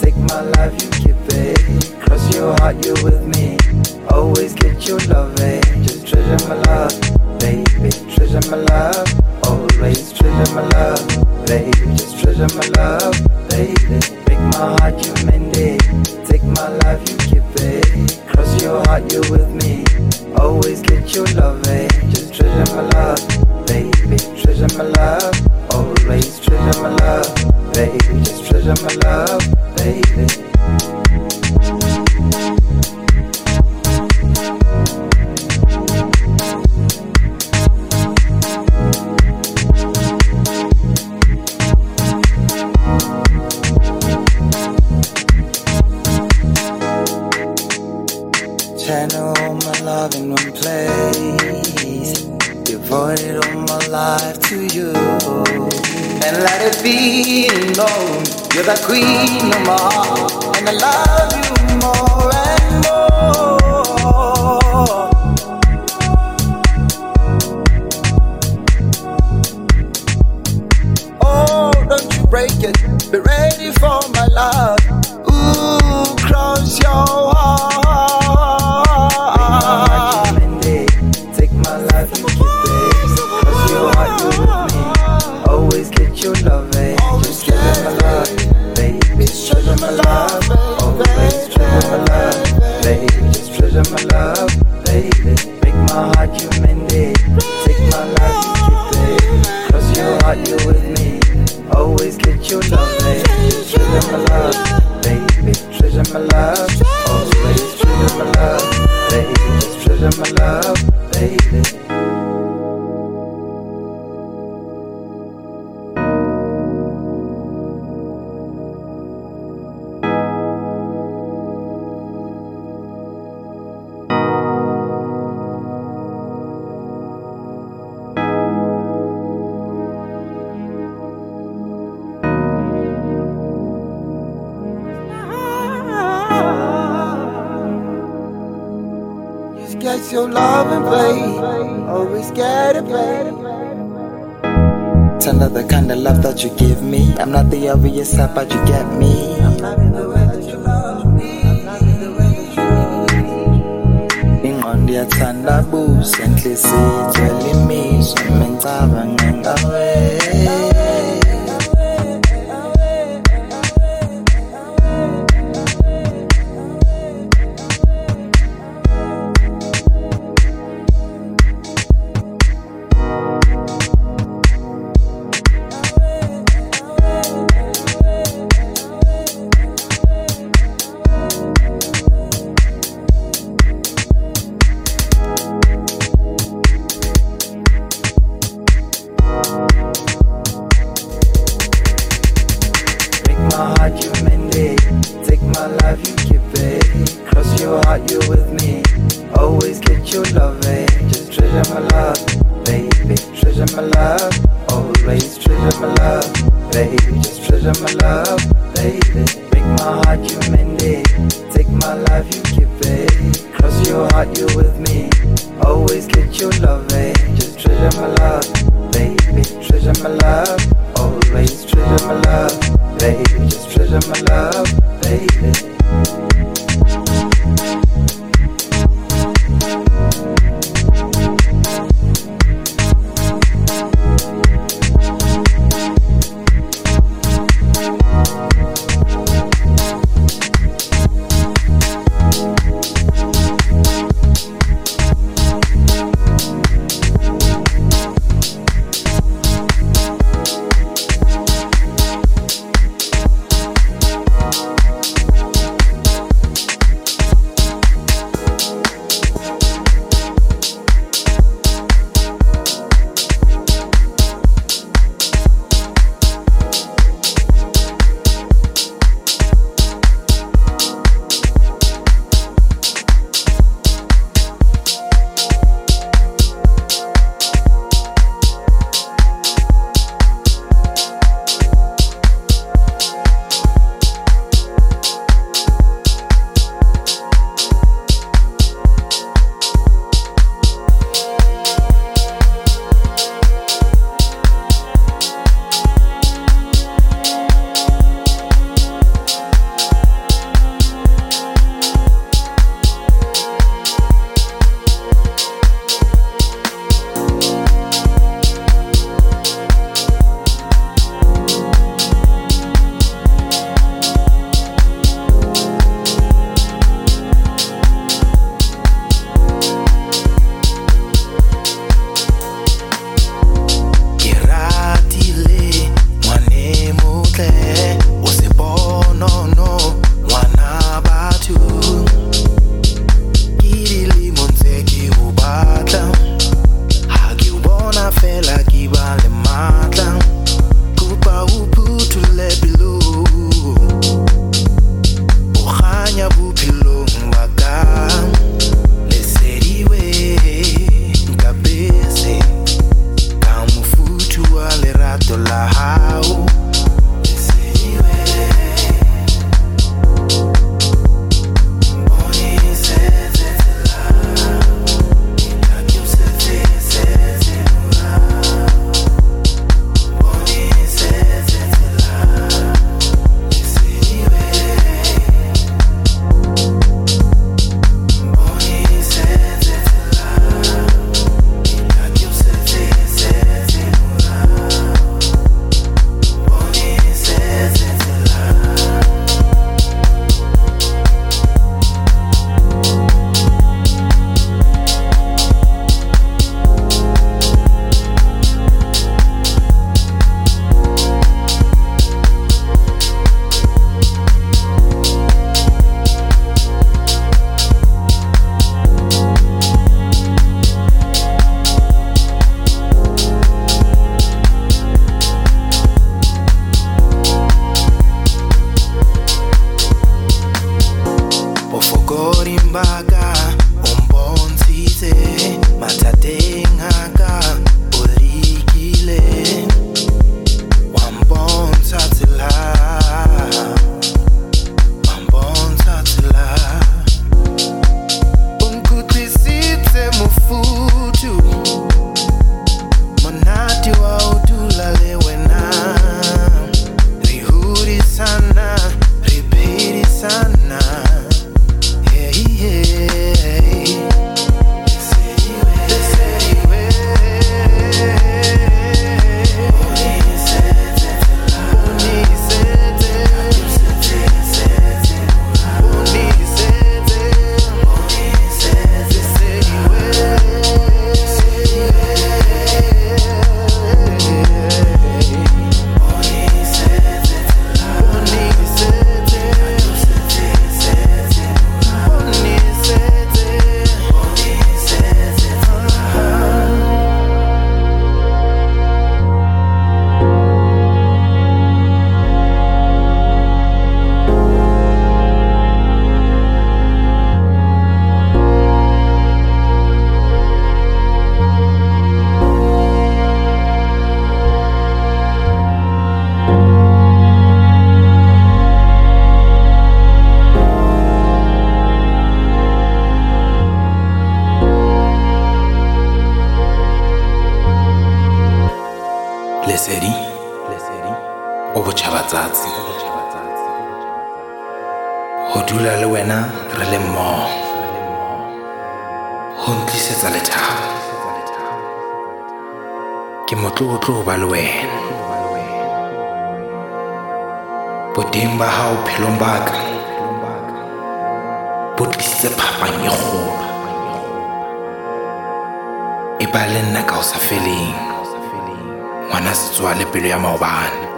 Take my life, you keep it. Cross your heart, you with me. Always get your love, eh? Just treasure my love, baby. Treasure my love. Always treasure my love, baby. Just treasure my love, baby. Make my heart, you mend it. Take my life, you keep it. Cross your heart, you with me. Always get your love, eh? Just treasure my love, baby. Treasure my love. Always treasure my love, baby. Just treasure my love, baby. The queen of my heart, and I love I'm not go dula le wena re le mmogo go ntlisetsa lethabo. Ke motlotlo ba le wena. Boteng ba gago phelong baka bo tlisitse phapang e kgolo. E ba le nna ka o sa feleng. Ngwana setswa le pelo ya maobane.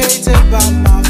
Where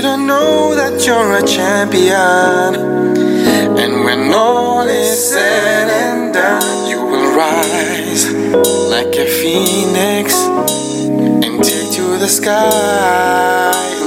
don't know that you're a champion. And when all is said and done, you will rise like a phoenix and take to the sky.